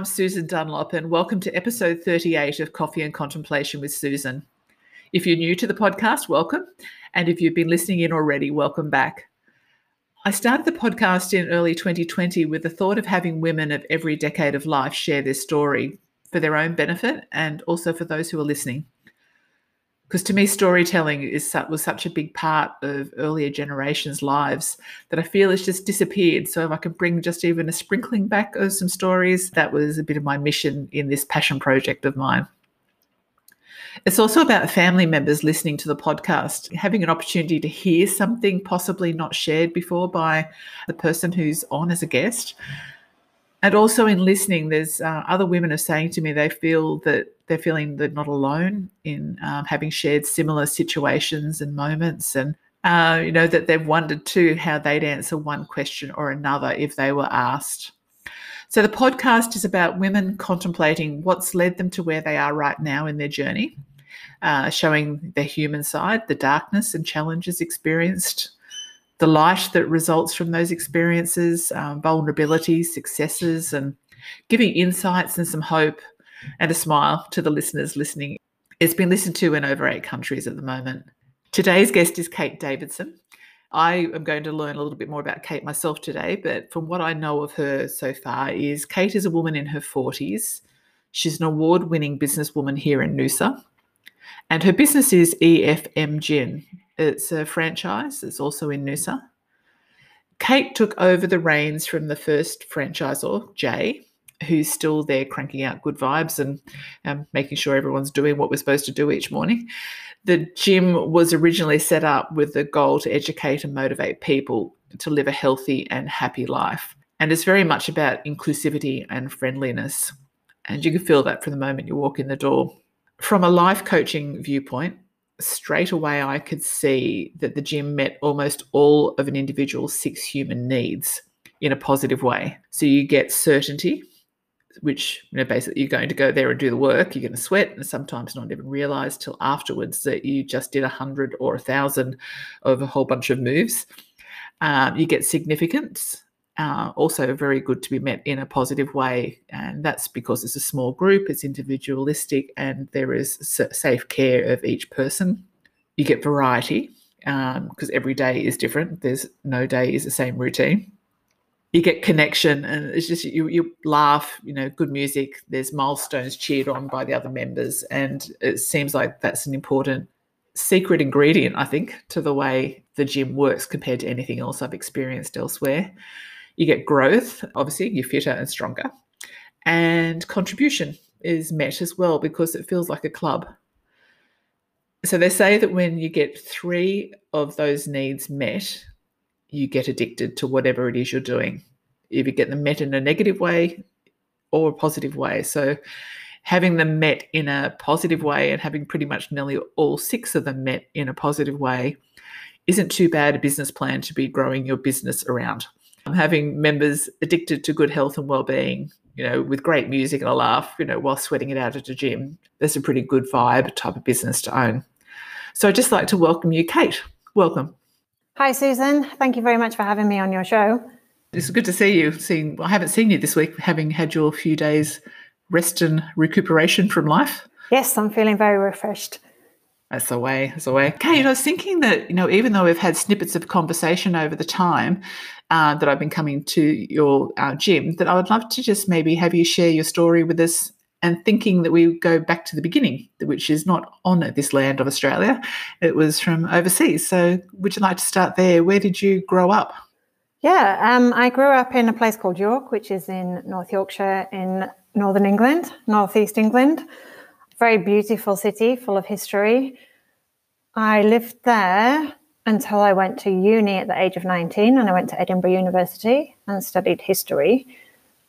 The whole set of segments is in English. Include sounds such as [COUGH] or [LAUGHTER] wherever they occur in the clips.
I'm Susan Dunlop, and welcome to episode 38 of Coffee and Contemplation with Susan. If you're new to the podcast, welcome. And if you've been listening in already, welcome back. I started the podcast in early 2020 with the thought of having women of every decade of life share their story for their own benefit and also for those who are listening because to me storytelling is was such a big part of earlier generations lives that i feel it's just disappeared so if i can bring just even a sprinkling back of some stories that was a bit of my mission in this passion project of mine it's also about family members listening to the podcast, having an opportunity to hear something possibly not shared before by the person who's on as a guest. And also in listening, there's uh, other women are saying to me they feel that they're feeling they're not alone in um, having shared similar situations and moments, and uh, you know that they've wondered too how they'd answer one question or another if they were asked. So the podcast is about women contemplating what's led them to where they are right now in their journey, uh, showing their human side, the darkness and challenges experienced, the light that results from those experiences, um, vulnerabilities, successes, and giving insights and some hope and a smile to the listeners listening. It's been listened to in over eight countries at the moment. Today's guest is Kate Davidson. I am going to learn a little bit more about Kate myself today, but from what I know of her so far is Kate is a woman in her 40s. She's an award-winning businesswoman here in Noosa. And her business is EFM Gym. It's a franchise. It's also in Noosa. Kate took over the reins from the first franchisor, Jay, who's still there cranking out good vibes and um, making sure everyone's doing what we're supposed to do each morning. The gym was originally set up with the goal to educate and motivate people to live a healthy and happy life. And it's very much about inclusivity and friendliness. And you can feel that from the moment you walk in the door. From a life coaching viewpoint, straight away I could see that the gym met almost all of an individual's six human needs in a positive way. So you get certainty, which you know basically you're going to go there and do the work you're going to sweat and sometimes not even realize till afterwards that you just did a hundred or a thousand of a whole bunch of moves. Um, you get significance uh, also very good to be met in a positive way and that's because it's a small group it's individualistic and there is safe care of each person. You get variety because um, every day is different. There's no day is the same routine you get connection and it's just you you laugh you know good music there's milestones cheered on by the other members and it seems like that's an important secret ingredient i think to the way the gym works compared to anything else i've experienced elsewhere. You get growth obviously you're fitter and stronger and contribution is met as well because it feels like a club. So they say that when you get three of those needs met you get addicted to whatever it is you're doing. You get them met in a negative way or a positive way. So having them met in a positive way and having pretty much nearly all six of them met in a positive way isn't too bad a business plan to be growing your business around. Um, having members addicted to good health and well-being, you know, with great music and a laugh, you know, while sweating it out at a gym, that's a pretty good vibe type of business to own. So I'd just like to welcome you, Kate. Welcome. Hi, Susan. Thank you very much for having me on your show. It's good to see you. Seeing, I haven't seen you this week, having had your few days rest and recuperation from life. Yes, I'm feeling very refreshed. That's the way. That's the way. Kate, I was thinking that you know, even though we've had snippets of conversation over the time uh, that I've been coming to your uh, gym, that I would love to just maybe have you share your story with us and thinking that we go back to the beginning, which is not on this land of Australia. It was from overseas. So, would you like to start there? Where did you grow up? Yeah, um, I grew up in a place called York, which is in North Yorkshire in northern England, northeast England. Very beautiful city, full of history. I lived there until I went to uni at the age of 19, and I went to Edinburgh University and studied history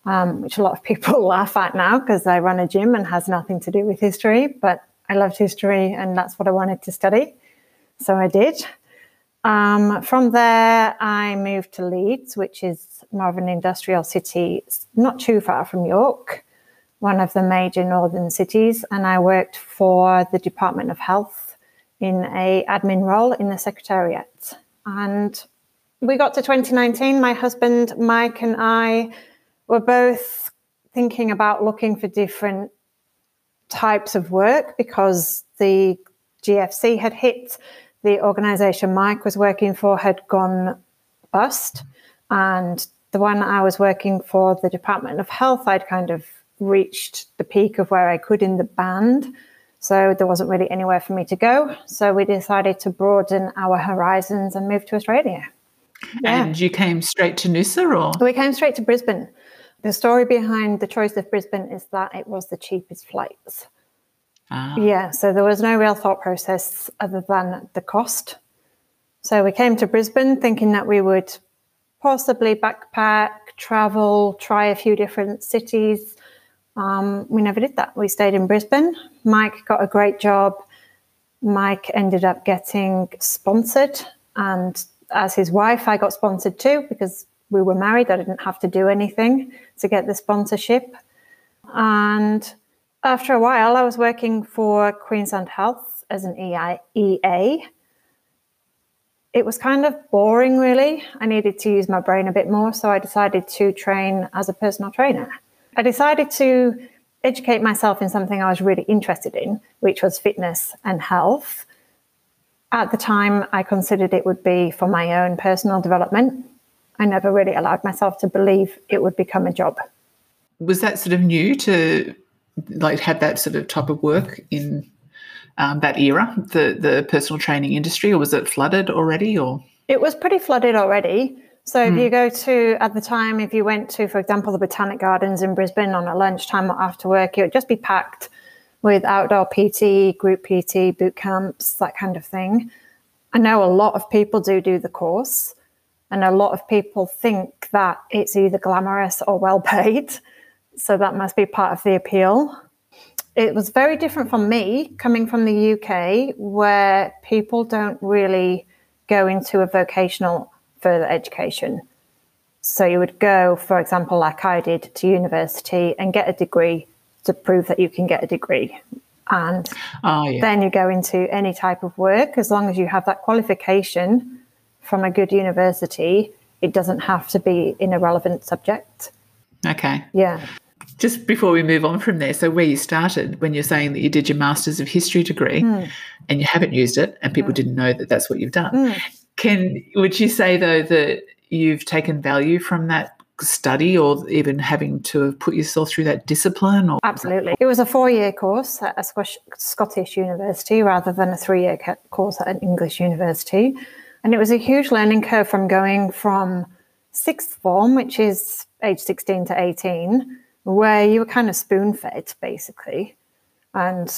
um, which a lot of people [LAUGHS] laugh at now because I run a gym and has nothing to do with history. But I loved history and that's what I wanted to study. So I did. Um, from there, I moved to Leeds, which is more of an industrial city, not too far from York, one of the major northern cities. And I worked for the Department of Health in a admin role in the Secretariat. And we got to 2019. My husband, Mike, and I were both thinking about looking for different types of work because the GFC had hit, the organization Mike was working for had gone bust, and the one I was working for, the Department of Health, I'd kind of reached the peak of where I could in the band. So there wasn't really anywhere for me to go. So we decided to broaden our horizons and move to Australia. Yeah. And you came straight to Noosa or? We came straight to Brisbane. The story behind the choice of Brisbane is that it was the cheapest flights. Ah. Yeah, so there was no real thought process other than the cost. So we came to Brisbane thinking that we would possibly backpack, travel, try a few different cities. Um, we never did that. We stayed in Brisbane. Mike got a great job. Mike ended up getting sponsored, and as his wife, I got sponsored too because we were married. I didn't have to do anything to get the sponsorship. And after a while, I was working for Queensland Health as an EA. It was kind of boring, really. I needed to use my brain a bit more, so I decided to train as a personal trainer. I decided to educate myself in something I was really interested in, which was fitness and health. At the time, I considered it would be for my own personal development. I never really allowed myself to believe it would become a job. Was that sort of new to like have that sort of type of work in um, that era, the the personal training industry, or was it flooded already? Or it was pretty flooded already. So if mm. you go to at the time, if you went to, for example, the Botanic Gardens in Brisbane on a lunchtime or after work, it would just be packed with outdoor PT, group PT, boot camps, that kind of thing. I know a lot of people do do the course. And a lot of people think that it's either glamorous or well paid. [LAUGHS] So that must be part of the appeal. It was very different from me coming from the UK, where people don't really go into a vocational further education. So you would go, for example, like I did, to university and get a degree to prove that you can get a degree. And oh, yeah. then you go into any type of work as long as you have that qualification from a good university, it doesn't have to be in a relevant subject. Okay. Yeah. Just before we move on from there, so where you started, when you're saying that you did your Masters of History degree mm. and you haven't used it and people mm. didn't know that that's what you've done, mm. can would you say though that you've taken value from that study or even having to have put yourself through that discipline or absolutely it was a four-year course at a scottish university rather than a three-year course at an english university and it was a huge learning curve from going from sixth form, which is age 16 to 18, where you were kind of spoon fed basically. And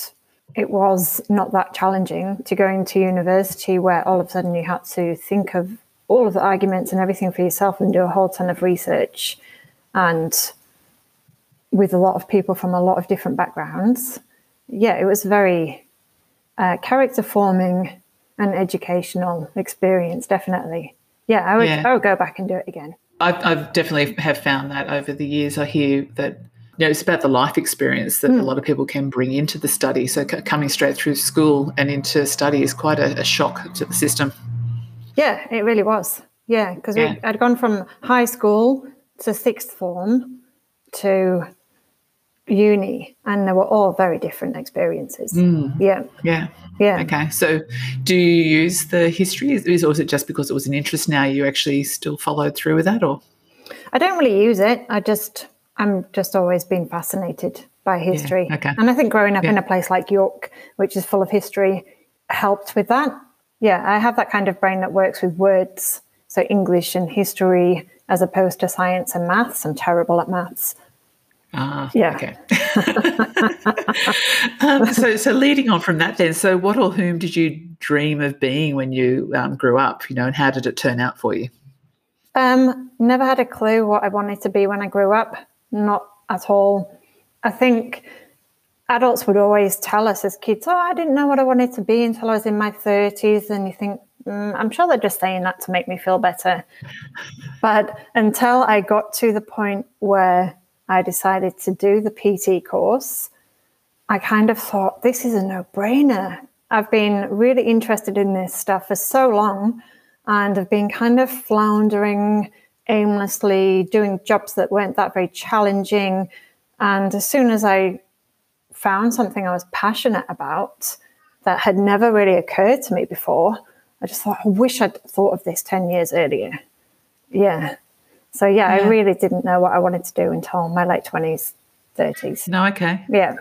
it was not that challenging to going to university where all of a sudden you had to think of all of the arguments and everything for yourself and do a whole ton of research. And with a lot of people from a lot of different backgrounds. Yeah, it was very uh, character forming an educational experience, definitely. Yeah, I would, yeah. I would go back and do it again. I've, I've, definitely have found that over the years. I hear that you know it's about the life experience that mm. a hmm. lot of people can bring into the study. So c- coming straight through school and into study is quite a, a shock to the system. Yeah, it really was. Yeah, because yeah. I'd gone from high school to sixth form to uni, and they were all very different experiences. Mm. Yeah, yeah. Yeah. Okay. So, do you use the history, or is it just because it was an interest now you actually still followed through with that, or? I don't really use it. I just, I'm just always been fascinated by history. Yeah. Okay. And I think growing up yeah. in a place like York, which is full of history, helped with that. Yeah, I have that kind of brain that works with words. So English and history as opposed to science and maths. I'm terrible at maths. Ah, yeah. Okay. [LAUGHS] [LAUGHS] um, so, so leading on from that, then, so what or whom did you dream of being when you um, grew up? You know, and how did it turn out for you? Um, never had a clue what I wanted to be when I grew up. Not at all. I think adults would always tell us as kids, "Oh, I didn't know what I wanted to be until I was in my thirties," and you think, mm, "I'm sure they're just saying that to make me feel better." But until I got to the point where I decided to do the PT course, I kind of thought this is a no brainer. I've been really interested in this stuff for so long and I've been kind of floundering aimlessly, doing jobs that weren't that very challenging, And as soon as I found something I was passionate about that had never really occurred to me before, I just thought, I wish I'd thought of this 10 years earlier. Yeah. So, yeah, yeah. I really didn't know what I wanted to do until my late 20s, 30s. No, okay. Yeah.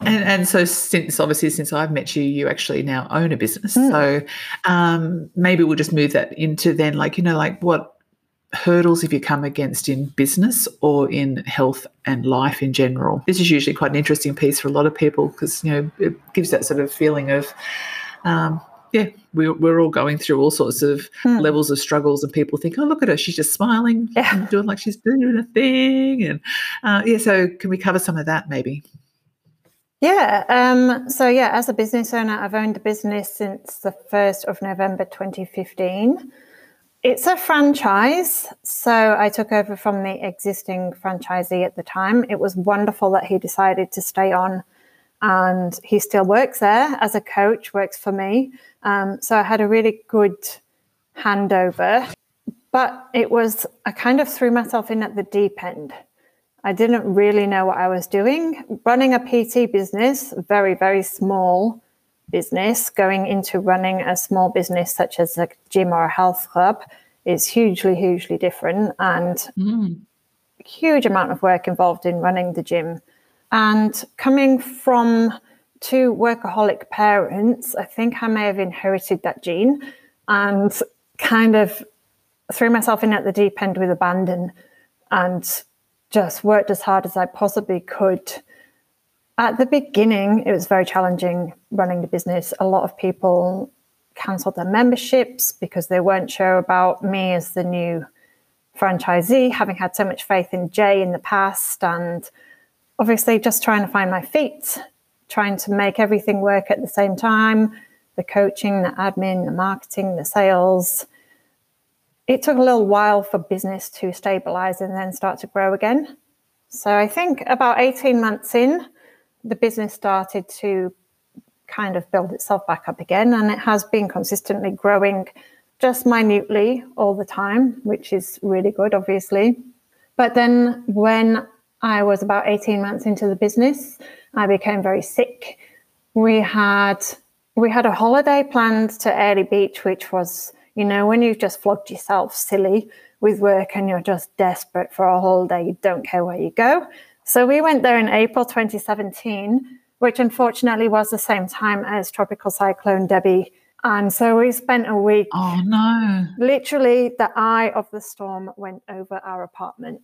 And, and so since obviously since I've met you, you actually now own a business. Mm. So um, maybe we'll just move that into then like, you know, like what hurdles have you come against in business or in health and life in general? This is usually quite an interesting piece for a lot of people because, you know, it gives that sort of feeling of, um, yeah, we're, we're all going through all sorts of hmm. levels of struggles, and people think, oh, look at her, she's just smiling, yeah. doing like she's doing a thing. And uh, yeah, so can we cover some of that maybe? Yeah. Um, so, yeah, as a business owner, I've owned a business since the 1st of November 2015. It's a franchise. So, I took over from the existing franchisee at the time. It was wonderful that he decided to stay on and he still works there as a coach, works for me. Um, so, I had a really good handover, but it was, I kind of threw myself in at the deep end. I didn't really know what I was doing. Running a PT business, very, very small business, going into running a small business such as a gym or a health club is hugely, hugely different and mm. huge amount of work involved in running the gym. And coming from two workaholic parents, I think I may have inherited that gene and kind of threw myself in at the deep end with abandon and just worked as hard as I possibly could. At the beginning, it was very challenging running the business. A lot of people cancelled their memberships because they weren't sure about me as the new franchisee, having had so much faith in Jay in the past, and obviously just trying to find my feet, trying to make everything work at the same time the coaching, the admin, the marketing, the sales it took a little while for business to stabilize and then start to grow again. So I think about 18 months in, the business started to kind of build itself back up again. And it has been consistently growing just minutely all the time, which is really good, obviously. But then when I was about 18 months into the business, I became very sick. We had we had a holiday planned to Airlie Beach, which was you know, when you've just flogged yourself silly with work and you're just desperate for a holiday, you don't care where you go. So we went there in April 2017, which unfortunately was the same time as Tropical Cyclone Debbie. And so we spent a week. Oh, no. Literally, the eye of the storm went over our apartment.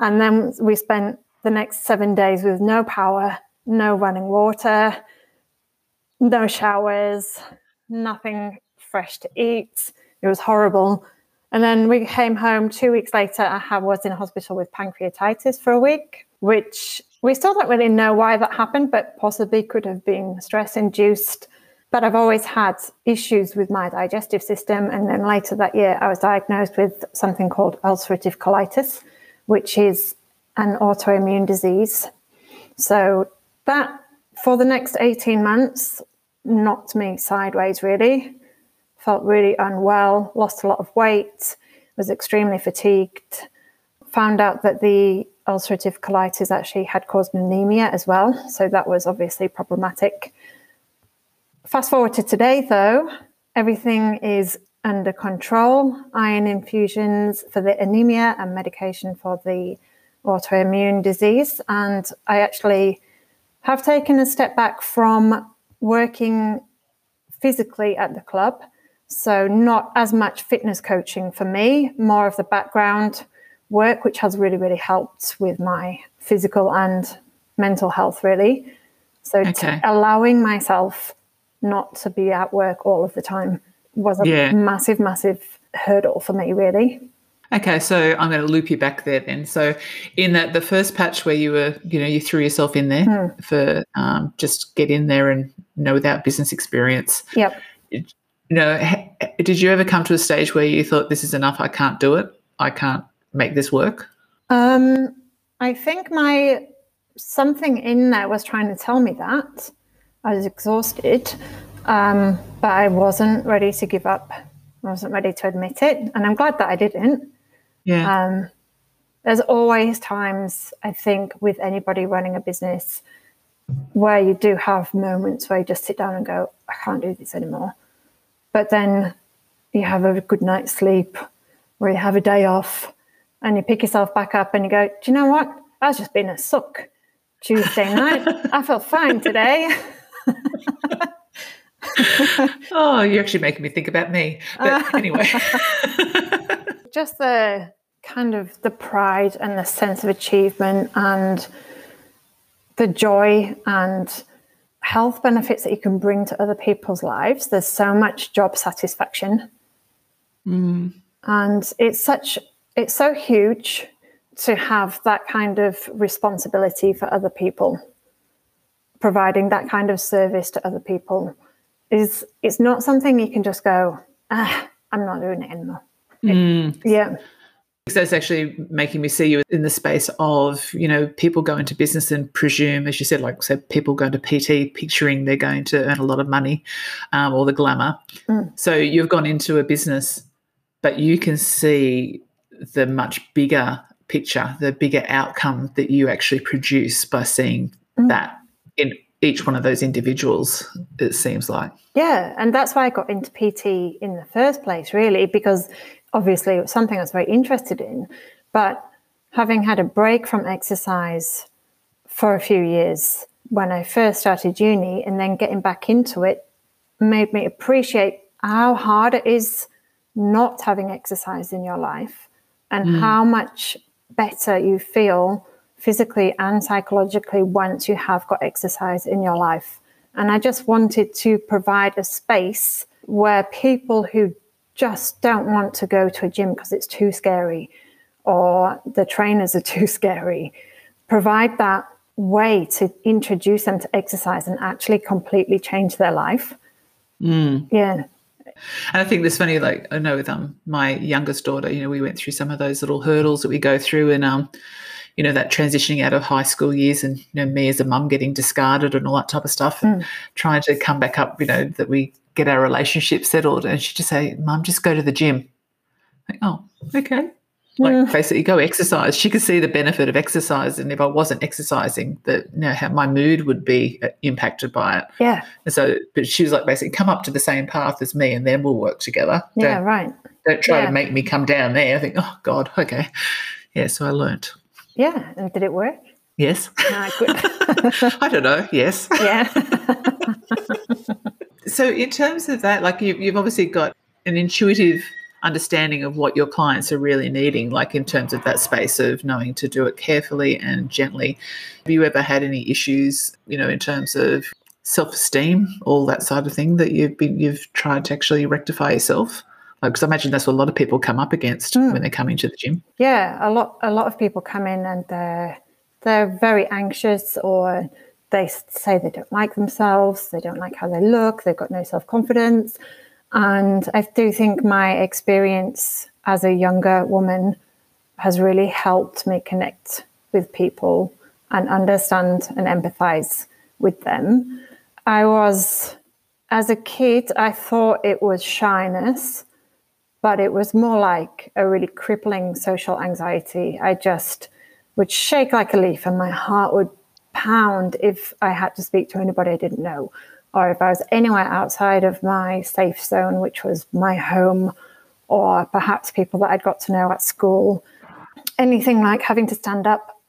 And then we spent the next seven days with no power, no running water, no showers, nothing fresh to eat. It was horrible. And then we came home two weeks later. I was in hospital with pancreatitis for a week, which we still don't really know why that happened, but possibly could have been stress induced. But I've always had issues with my digestive system. And then later that year, I was diagnosed with something called ulcerative colitis, which is an autoimmune disease. So that for the next 18 months knocked me sideways, really felt really unwell, lost a lot of weight, was extremely fatigued. Found out that the ulcerative colitis actually had caused anemia as well. So that was obviously problematic. Fast forward to today, though, everything is under control. Iron infusions for the anemia and medication for the autoimmune disease. And I actually have taken a step back from working physically at the club so, not as much fitness coaching for me, more of the background work, which has really, really helped with my physical and mental health, really. So, okay. allowing myself not to be at work all of the time was a yeah. massive, massive hurdle for me, really. Okay, so I'm going to loop you back there then. So, in that the first patch where you were, you know, you threw yourself in there hmm. for um, just get in there and you know without business experience. Yep you know, did you ever come to a stage where you thought this is enough? I can't do it. I can't make this work. Um, I think my something in there was trying to tell me that I was exhausted, um, but I wasn't ready to give up. I wasn't ready to admit it, and I'm glad that I didn't. Yeah. Um, there's always times, I think, with anybody running a business where you do have moments where you just sit down and go, I can't do this anymore. But then you have a good night's sleep or you have a day off and you pick yourself back up and you go, Do you know what? I was just being a suck Tuesday night. [LAUGHS] I felt fine today. [LAUGHS] [LAUGHS] oh, you're actually making me think about me. But anyway. [LAUGHS] just the kind of the pride and the sense of achievement and the joy and health benefits that you can bring to other people's lives. There's so much job satisfaction. Mm. And it's such it's so huge to have that kind of responsibility for other people. Providing that kind of service to other people is it's not something you can just go, ah, I'm not doing it anymore. Mm. It, yeah. So it's actually making me see you in the space of, you know, people go into business and presume, as you said, like so people go into PT picturing they're going to earn a lot of money um, or the glamour. Mm. So you've gone into a business, but you can see the much bigger picture, the bigger outcome that you actually produce by seeing mm. that in each one of those individuals, it seems like. Yeah, and that's why I got into PT in the first place, really, because obviously it was something I was very interested in. But having had a break from exercise for a few years when I first started uni and then getting back into it made me appreciate how hard it is not having exercise in your life and mm. how much better you feel physically and psychologically once you have got exercise in your life. And I just wanted to provide a space where people who just don't want to go to a gym because it's too scary or the trainers are [LAUGHS] too scary, provide that way to introduce them to exercise and actually completely change their life. Mm. Yeah. And I think this funny, like I know with um my youngest daughter, you know, we went through some of those little hurdles that we go through, and um, you know, that transitioning out of high school years, and you know, me as a mum getting discarded and all that type of stuff, and mm. trying to come back up, you know, that we get our relationship settled. And she'd just say, "Mum, just go to the gym." Like, oh, okay like yeah. basically go exercise. She could see the benefit of exercise, and if I wasn't exercising, that you know how my mood would be uh, impacted by it. Yeah. And so, but she was like, basically, come up to the same path as me, and then we'll work together. Yeah, don't, right. Don't try yeah. to make me come down there. I think, oh God, okay, yeah. So I learnt. Yeah, and did it work? Yes. Ah, good. [LAUGHS] I don't know. Yes. Yeah. [LAUGHS] so, in terms of that, like you, you've obviously got an intuitive understanding of what your clients are really needing, like in terms of that space of knowing to do it carefully and gently. Have you ever had any issues, you know, in terms of self-esteem, all that side of thing that you've been you've tried to actually rectify yourself? Because I imagine that's what a lot of people come up against mm. when they come into the gym. Yeah, a lot a lot of people come in and they're they're very anxious or they say they don't like themselves, they don't like how they look, they've got no self confidence and I do think my experience as a younger woman has really helped me connect with people and understand and empathize with them. I was, as a kid, I thought it was shyness, but it was more like a really crippling social anxiety. I just would shake like a leaf and my heart would pound if I had to speak to anybody I didn't know or if I was anywhere outside of my safe zone, which was my home, or perhaps people that I'd got to know at school, anything like having to stand up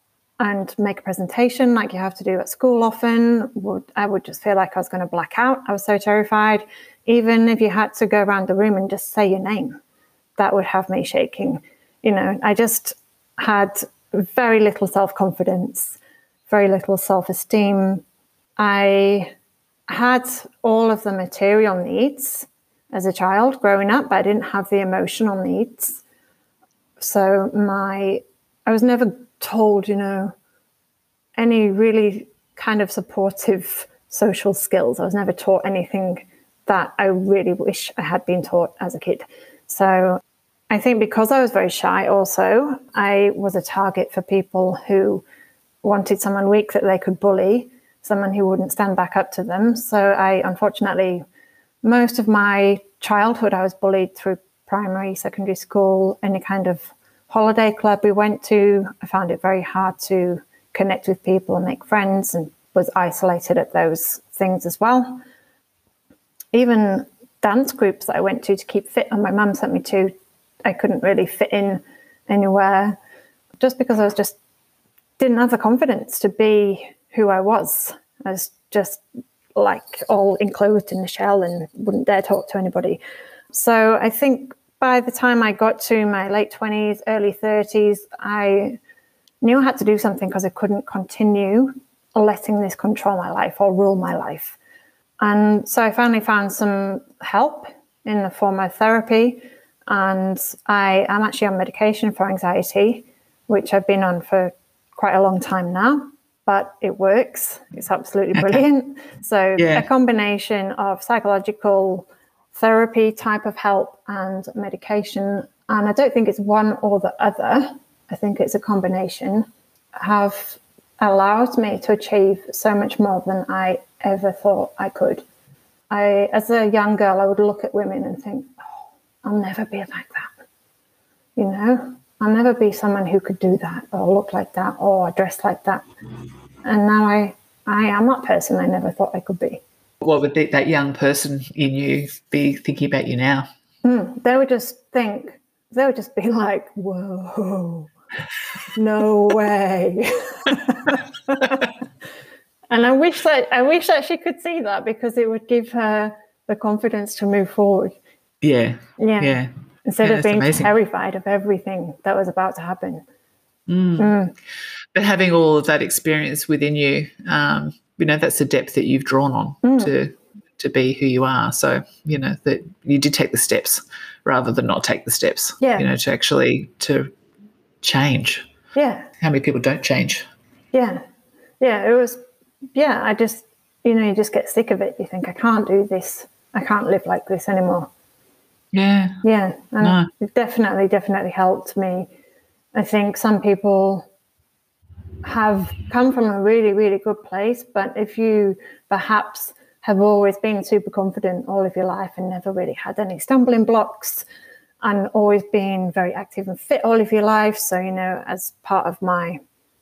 and make a presentation like you have to do at school often would I would just feel like I was going to black out. I was so terrified. Even if you had to go around the room and just say your name, that would have me shaking. You know, I just had very little self-confidence, very little self-esteem. I had all of the material needs as a child growing up, but I didn't have the emotional needs. So my I was never told, you know, any really kind of supportive social skills. I was never taught anything that I really wish I had been taught as a kid. So I think because I was very shy also, I was a target for people who wanted someone weak that they could bully someone who wouldn't stand back up to them. So I unfortunately, most of my childhood, I was bullied through primary, secondary school, any kind of holiday club we went to, I found it very hard to connect with people and make friends and was isolated at those things as well. Even dance groups that I went to to keep fit, and my mum sent me to, I couldn't really fit in anywhere just because I was just didn't have the confidence to be who I was. I was just like all enclosed in the shell and wouldn't dare talk to anybody. So I think by the time I got to my late 20s, early 30s, I knew I had to do something because I couldn't continue letting this control my life or rule my life. And so I finally found some help in the form of therapy. And I am actually on medication for anxiety, which I've been on for quite a long time now, but it works. It's absolutely brilliant. so, yeah. a combination of psychological therapy type of help and medication. And I don't think it's one or the other, I think it's a combination, have allowed me to achieve so much more than I ever thought I could. I, as a young girl, I would look at women and think, oh, I'll never be like that. You know, I'll never be someone who could do that or look like that or dress like that. And now I, I am that person I never thought I could be. What would that young person in you be thinking about you now? Mm, they would just think, they would just be like, whoa, no way. [LAUGHS] [LAUGHS] and I wish that I wish that she could see that because it would give her the confidence to move forward. Yeah. Yeah. Yeah. Instead yeah, of being amazing. terrified of everything that was about to happen. Mm. Mm. But having all of that experience within you, um, you know, that's the depth that you've drawn on mm. to to be who you are. So, you know, that you did take the steps rather than not take the steps. Yeah. You know, to actually to change. Yeah. How many people don't change? Yeah. Yeah. It was, yeah, I just, you know, you just get sick of it. You think, I can't do this. I can't live like this anymore. Yeah. Yeah. And No. it definitely, definitely helped me. I think some people have come from a really, really good place, but if you perhaps have always been super confident all of your life and never really had any stumbling blocks and always been very active and fit all of your life. So, you know, as part of my,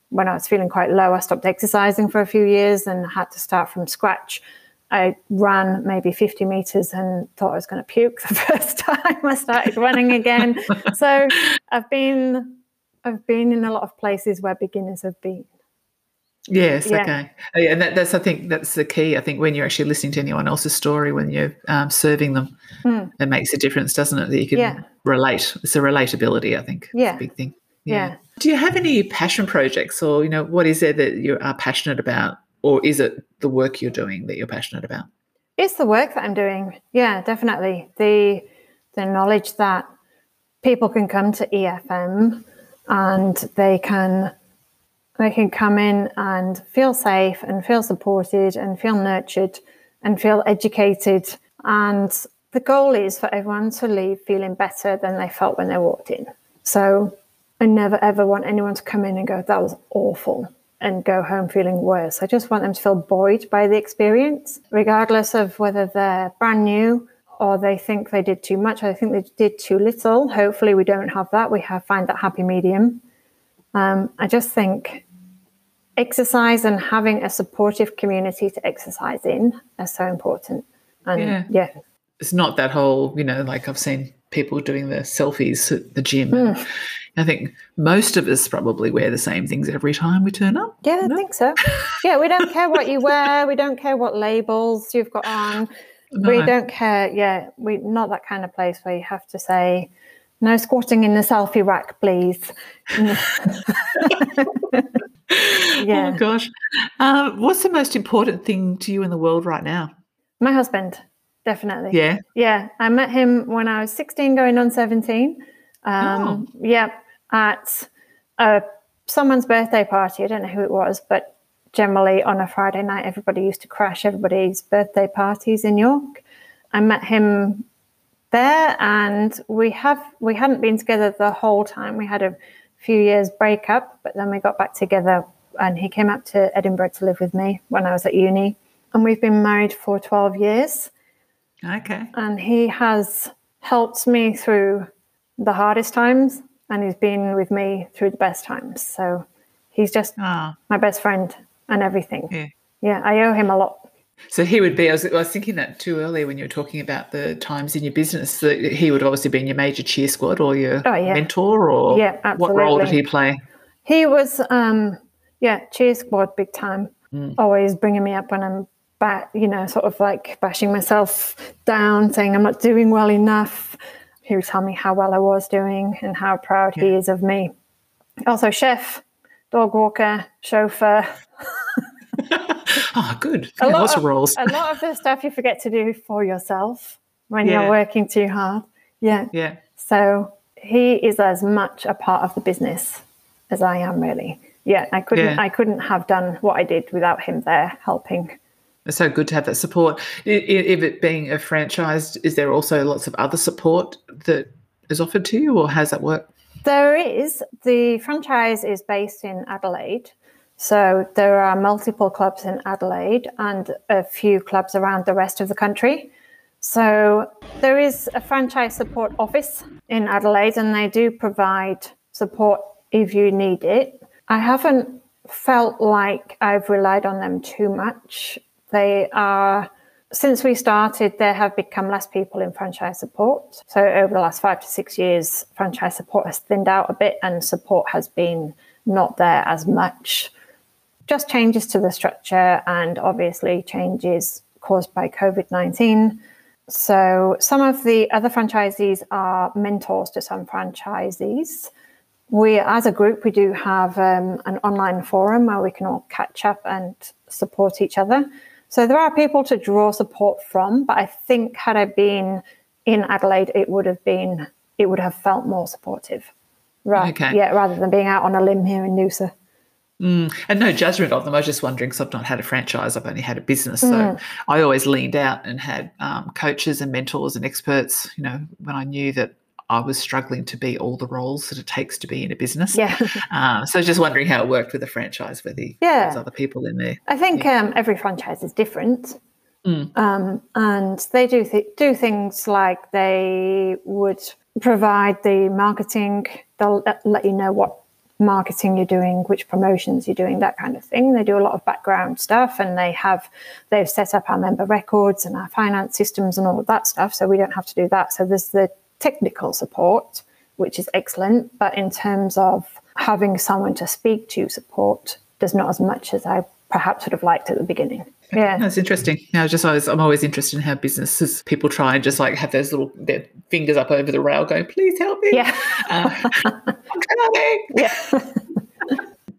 when I was feeling quite low, I stopped exercising for a few years and had to start from scratch. I ran maybe 50 meters and thought I was going to puke [LAUGHS] the first time I started running again. [LAUGHS] so I've been, I've been in a lot of places where beginners have been. Yes. Yeah. Okay. Uh, Yeah, and that, that's I think that's the key. I think when you're actually listening to anyone else's story, when you're um, serving them, Mm. it makes a difference, doesn't it? That you can Yeah. relate. It's a relatability. I think. It's Yeah. a big thing. Yeah. Do you have any passion projects, or you know, what is there that you are passionate about, or is it the work you're doing that you're passionate about? It's the work that I'm doing. Yeah, definitely. The the knowledge that people can come to EFM and they can they can come in and feel safe and feel supported and feel nurtured and feel educated and the goal is for everyone to leave feeling better than they felt when they walked in. So I never ever want anyone to come in and go, that was awful, and go home feeling worse. I just want them to feel buoyed by the experience, regardless of whether they're brand new or they think they did too much or they think they did too little. Hopefully, we don't have that. We have find that happy medium. Um, I just think exercise and having a supportive community to exercise in are so important. And Yeah. yeah, It's not that whole, you know, like I've seen people doing the selfies at the gym. Hmm. I think most of us probably wear the same things every time we turn up. Yeah, I think so. Yeah, we don't care what you wear. We don't care what labels you've got on. [LAUGHS] We don't care. Yeah, we're not that kind of place where you have to say, "No squatting in the selfie rack, please." [LAUGHS] [LAUGHS] Yeah. Oh gosh. Um, what's the most important thing to you in the world right now? My husband, definitely. Yeah. Yeah, I met him when I was 16, going on 17. Um, Yeah, at uh, someone's birthday party. I don't know who it was, but generally on a Friday night, everybody used to crash everybody's birthday parties in York. I met him there, and we have we hadn't been together the whole time. We had a few years breakup, but then we got back together, and he came up to Edinburgh to live with me when I was at uni, and we've been married for 12 years Okay. and he has helped me through the hardest times and he's been with me through the best times. So he's just Ah, my best friend and everything. yeah. Yeah, I owe him a lot. So he would be. I was, I was thinking that too earlier when you were talking about the times in your business. That he would obviously been your major cheer squad or your Oh, yeah. mentor, or Yeah, what role did he play? He was, um, yeah, cheer squad big time. Always bringing me up when I'm back, you know, sort of like bashing myself down, saying I'm not doing well enough. He would tell me how well I was doing and how proud he is of me. Also, chef, dog walker, chauffeur. Oh, good. [LAUGHS] A Yeah, lot lots of- of roles. A lot of the stuff you forget to do for yourself when Yeah. you're working too hard. Yeah. Yeah. So he is as much a part of the business as I am, really. Yeah, I couldn't. Yeah. I couldn't have done what I did without him there helping. It's so good to have that support. If it being a franchise, is there also lots of other support that is offered to you, or how does that work? There is the franchise is based in Adelaide, so there are multiple clubs in Adelaide and a few clubs around the rest of the country. So there is a franchise support office in Adelaide, and they do provide support if you need it. I haven't felt like I've relied on them too much. They are since we started, there have become less people in franchise support. So over the last five to six years, franchise support has thinned out a bit and support has been not there as much. Just changes to the structure and obviously changes caused by COVID 19. So some of the other franchisees are mentors to some franchisees. We, as a group, we do have um, an online forum where we can all catch up and support each other. So there are people to draw support from, but I think had I been in Adelaide, it would have been it would have felt more supportive. Right. Okay. Yeah, rather than being out on a limb here in Noosa. And no judgment of them. I was just wondering because I've not had a franchise, I've only had a business. So Mm. I always leaned out and had um, coaches and mentors and experts, you know, when I knew that I was struggling to be all the roles that it takes to be in a business. Yeah. [LAUGHS] Um, so I was just wondering how it worked with a franchise, whether Yeah. there's other people in there. I think um, every franchise is different. Um, and they do th- do things like they would provide the marketing. They'll let, let you know what marketing you're doing, which promotions you're doing, that kind of thing. They do a lot of background stuff, and they have they've set up our member records and our finance systems and all of that stuff. So we don't have to do that. So there's the technical support, which is excellent. But in terms of having someone to speak to support, there's not as much as I perhaps would have liked at the beginning. Yeah. That's interesting. Yeah, I was just always, I'm always interested in how businesses people try and just like have those little their fingers up over the rail, going, "Please help me." Yeah. [LAUGHS] Uh, I'm trying. Yeah. [LAUGHS]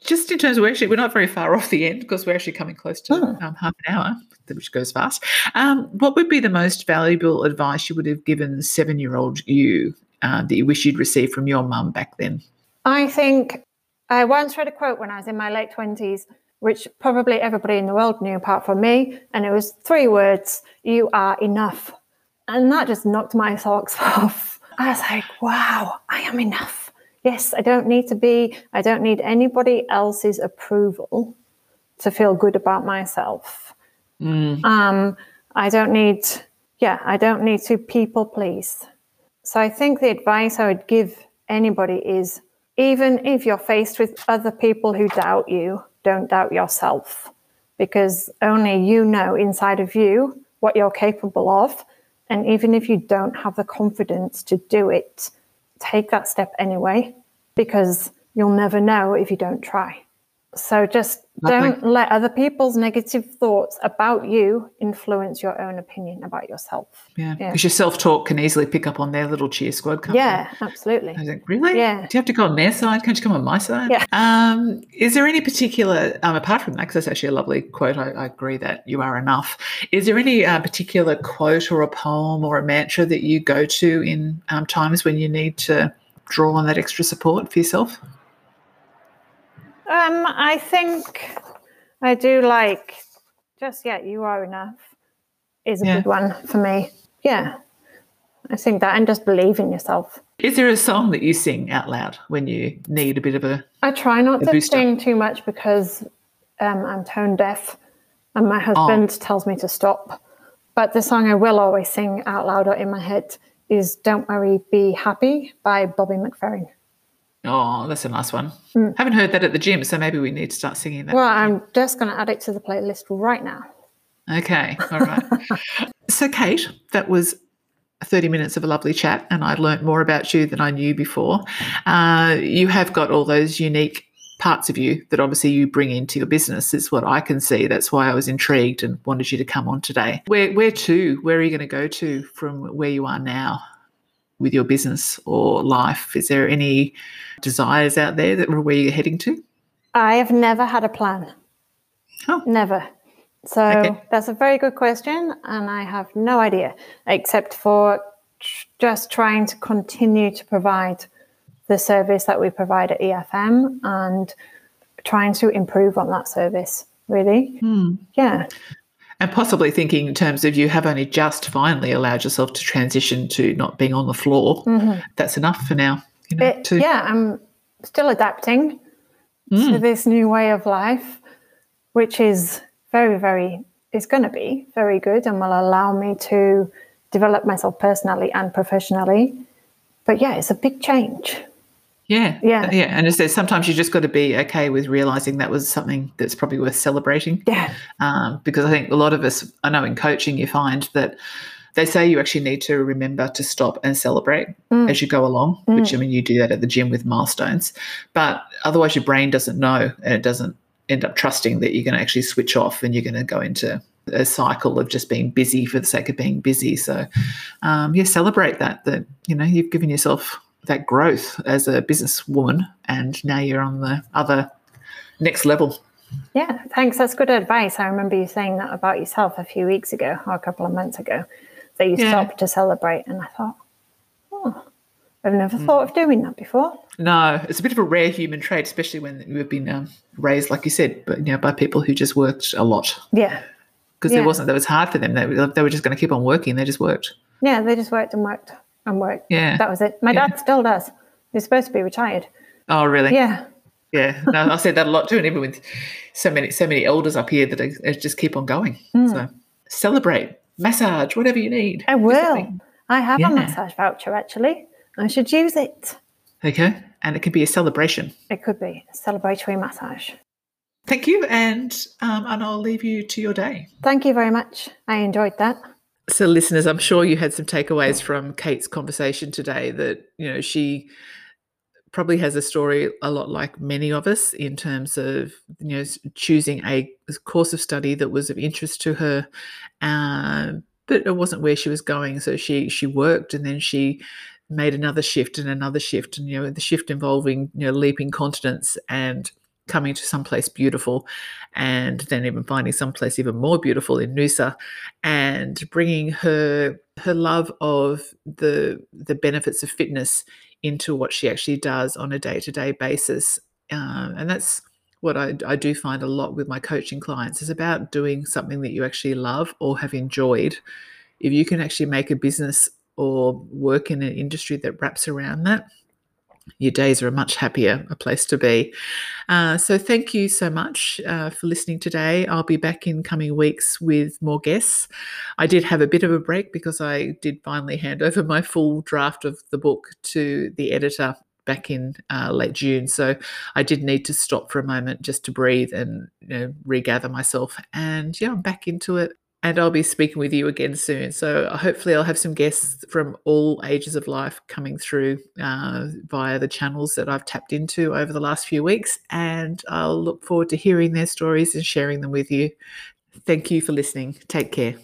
Just in terms of we're actually, we're not very far off the end because we're actually coming close to Hmm. um, half an hour, which goes fast. Um, what would be the most valuable advice you would have given seven-year-old you uh, that you wish you'd received from your mum back then? I think I once read a quote when I was in my late 20s, which probably everybody in the world knew apart from me. And it was three words You are enough. And that just knocked my socks [LAUGHS] off. I was like, wow, I am enough. Yes, I don't need to be, I don't need anybody else's approval to feel good about myself. Um, I don't need, yeah, I don't need to people please. So I think the advice I would give anybody is even if you're faced with other people who doubt you, don't doubt yourself because only you know inside of you what you're capable of. And even if you don't have the confidence to do it, take that step anyway because you'll never know if you don't try. So just don't let other people's negative thoughts about you influence your own opinion about yourself. Yeah, Yeah. because your self-talk can easily pick up on their little cheer squad. Can't Yeah, absolutely. I think, really? Yeah. Do you have to go on their side? Can't you come on my side? Yeah. Um, is there any particular, um, apart from that, because that's actually a lovely quote, I, I agree that you are enough. Is there any uh, particular quote or a poem or a mantra that you go to in um, times when you need to draw on that extra support for yourself? Um, I think I do like just yeah, you are enough is a Yeah. good one for me. Yeah. I think that and just believe in yourself. Is there a song that you sing out loud when you need a bit of a I try not to booster. sing too much because um, I'm tone deaf and my husband tells me to stop. But the song I will always sing out loud or in my head is Don't Worry, Be Happy by Bobby McFerrin. Oh, that's a nice one. Mm. Haven't heard that at the gym, so maybe we need to start singing that. Well, I'm just going to add it to the playlist right now. Okay, all right. [LAUGHS] so, Kate, that was 30 minutes of a lovely chat, and I learned more about you than I knew before. Uh, you have got all those unique parts of you that obviously you bring into your business, is what I can see. That's why I was intrigued and wanted you to come on today. Where, where to? Where are you going to go to from where you are now? With your business or life, is there any desires out there that where you're heading to? I have never had a plan. Oh. Never. So Okay. that's a very good question, and I have no idea except for tr- just trying to continue to provide the service that we provide at EFM and trying to improve on that service. Really, hmm. yeah, And possibly thinking in terms of you have only just finally allowed yourself to transition to not being on the floor. Mm-hmm. That's enough for now. You know, It- to, yeah. I'm still adapting to mm. this new way of life, which is very, very is going to be very good and will allow me to develop myself personally and professionally. But yeah, it's a big change. Yeah. Yeah. Yeah. And as I said, sometimes you just got to be okay with realizing that was something that's probably worth celebrating. Yeah, Um, because I think a lot of us, I know in coaching, you find that they say you actually need to remember to stop and celebrate as you go along, which I mean, you do that at the gym with milestones. But otherwise, your brain doesn't know and it doesn't end up trusting that you're going to actually switch off and you're going to go into a cycle of just being busy for the sake of being busy. So, um, yeah, celebrate that, that, you know, you've given yourself that growth as a businesswoman and now you're on the other next level. yeah. Thanks. That's good advice. I remember you saying that about yourself a few weeks ago or a couple of months ago that you Yeah. stopped to celebrate, and I thought, oh, I've never thought of doing that before. No, it's a bit of a rare human trait, especially when you've been um, raised, like you said, but you know, by people who just worked a lot Yeah, because Yeah. there wasn't that was hard for them. They, they were just going to keep on working. They just worked. yeah. They just worked and worked and worked. Yeah. That was it. My Yeah. dad still does. He's supposed to be retired. Oh, really? Yeah. Yeah. No, I said that a lot too, and even with so many so many elders up here that are, are just keep on going. [LAUGHS] So celebrate, massage, whatever you need. I will. I have Yeah. a massage voucher actually. I should use it. Okay, and it can be a celebration. It could be a celebratory massage. Thank you, and um, and I'll leave you to your day. Thank you very much. I enjoyed that. So, listeners, I'm sure you had some takeaways from Kate's conversation today that, you know, she probably has a story a lot like many of us in terms of, you know, choosing a course of study that was of interest to her, um, but it wasn't where she was going. So she she worked and then she made another shift and another shift, and you know, the shift involving you know leaping continents and coming to someplace beautiful and then even finding someplace even more beautiful in Noosa and bringing her her love of the the benefits of fitness into what she actually does on a day-to-day basis. Um, and that's what I, I do find a lot with my coaching clients is about doing something that you actually love or have enjoyed. If you can actually make a business or work in an industry that wraps around that your days are a much happier a place to be. Uh, so thank you so much uh, for listening today. I'll be back in coming weeks with more guests. I did have a bit of a break because I did finally hand over my full draft of the book to the editor back in uh, late June. So I did need to stop for a moment just to breathe and you know, regather myself. And yeah, I'm back into it and I'll be speaking with you again soon. So hopefully, I'll have some guests from all ages of life coming through uh, via the channels that I've tapped into over the last few weeks. And I'll look forward to hearing their stories and sharing them with you. Thank you for listening. Take care.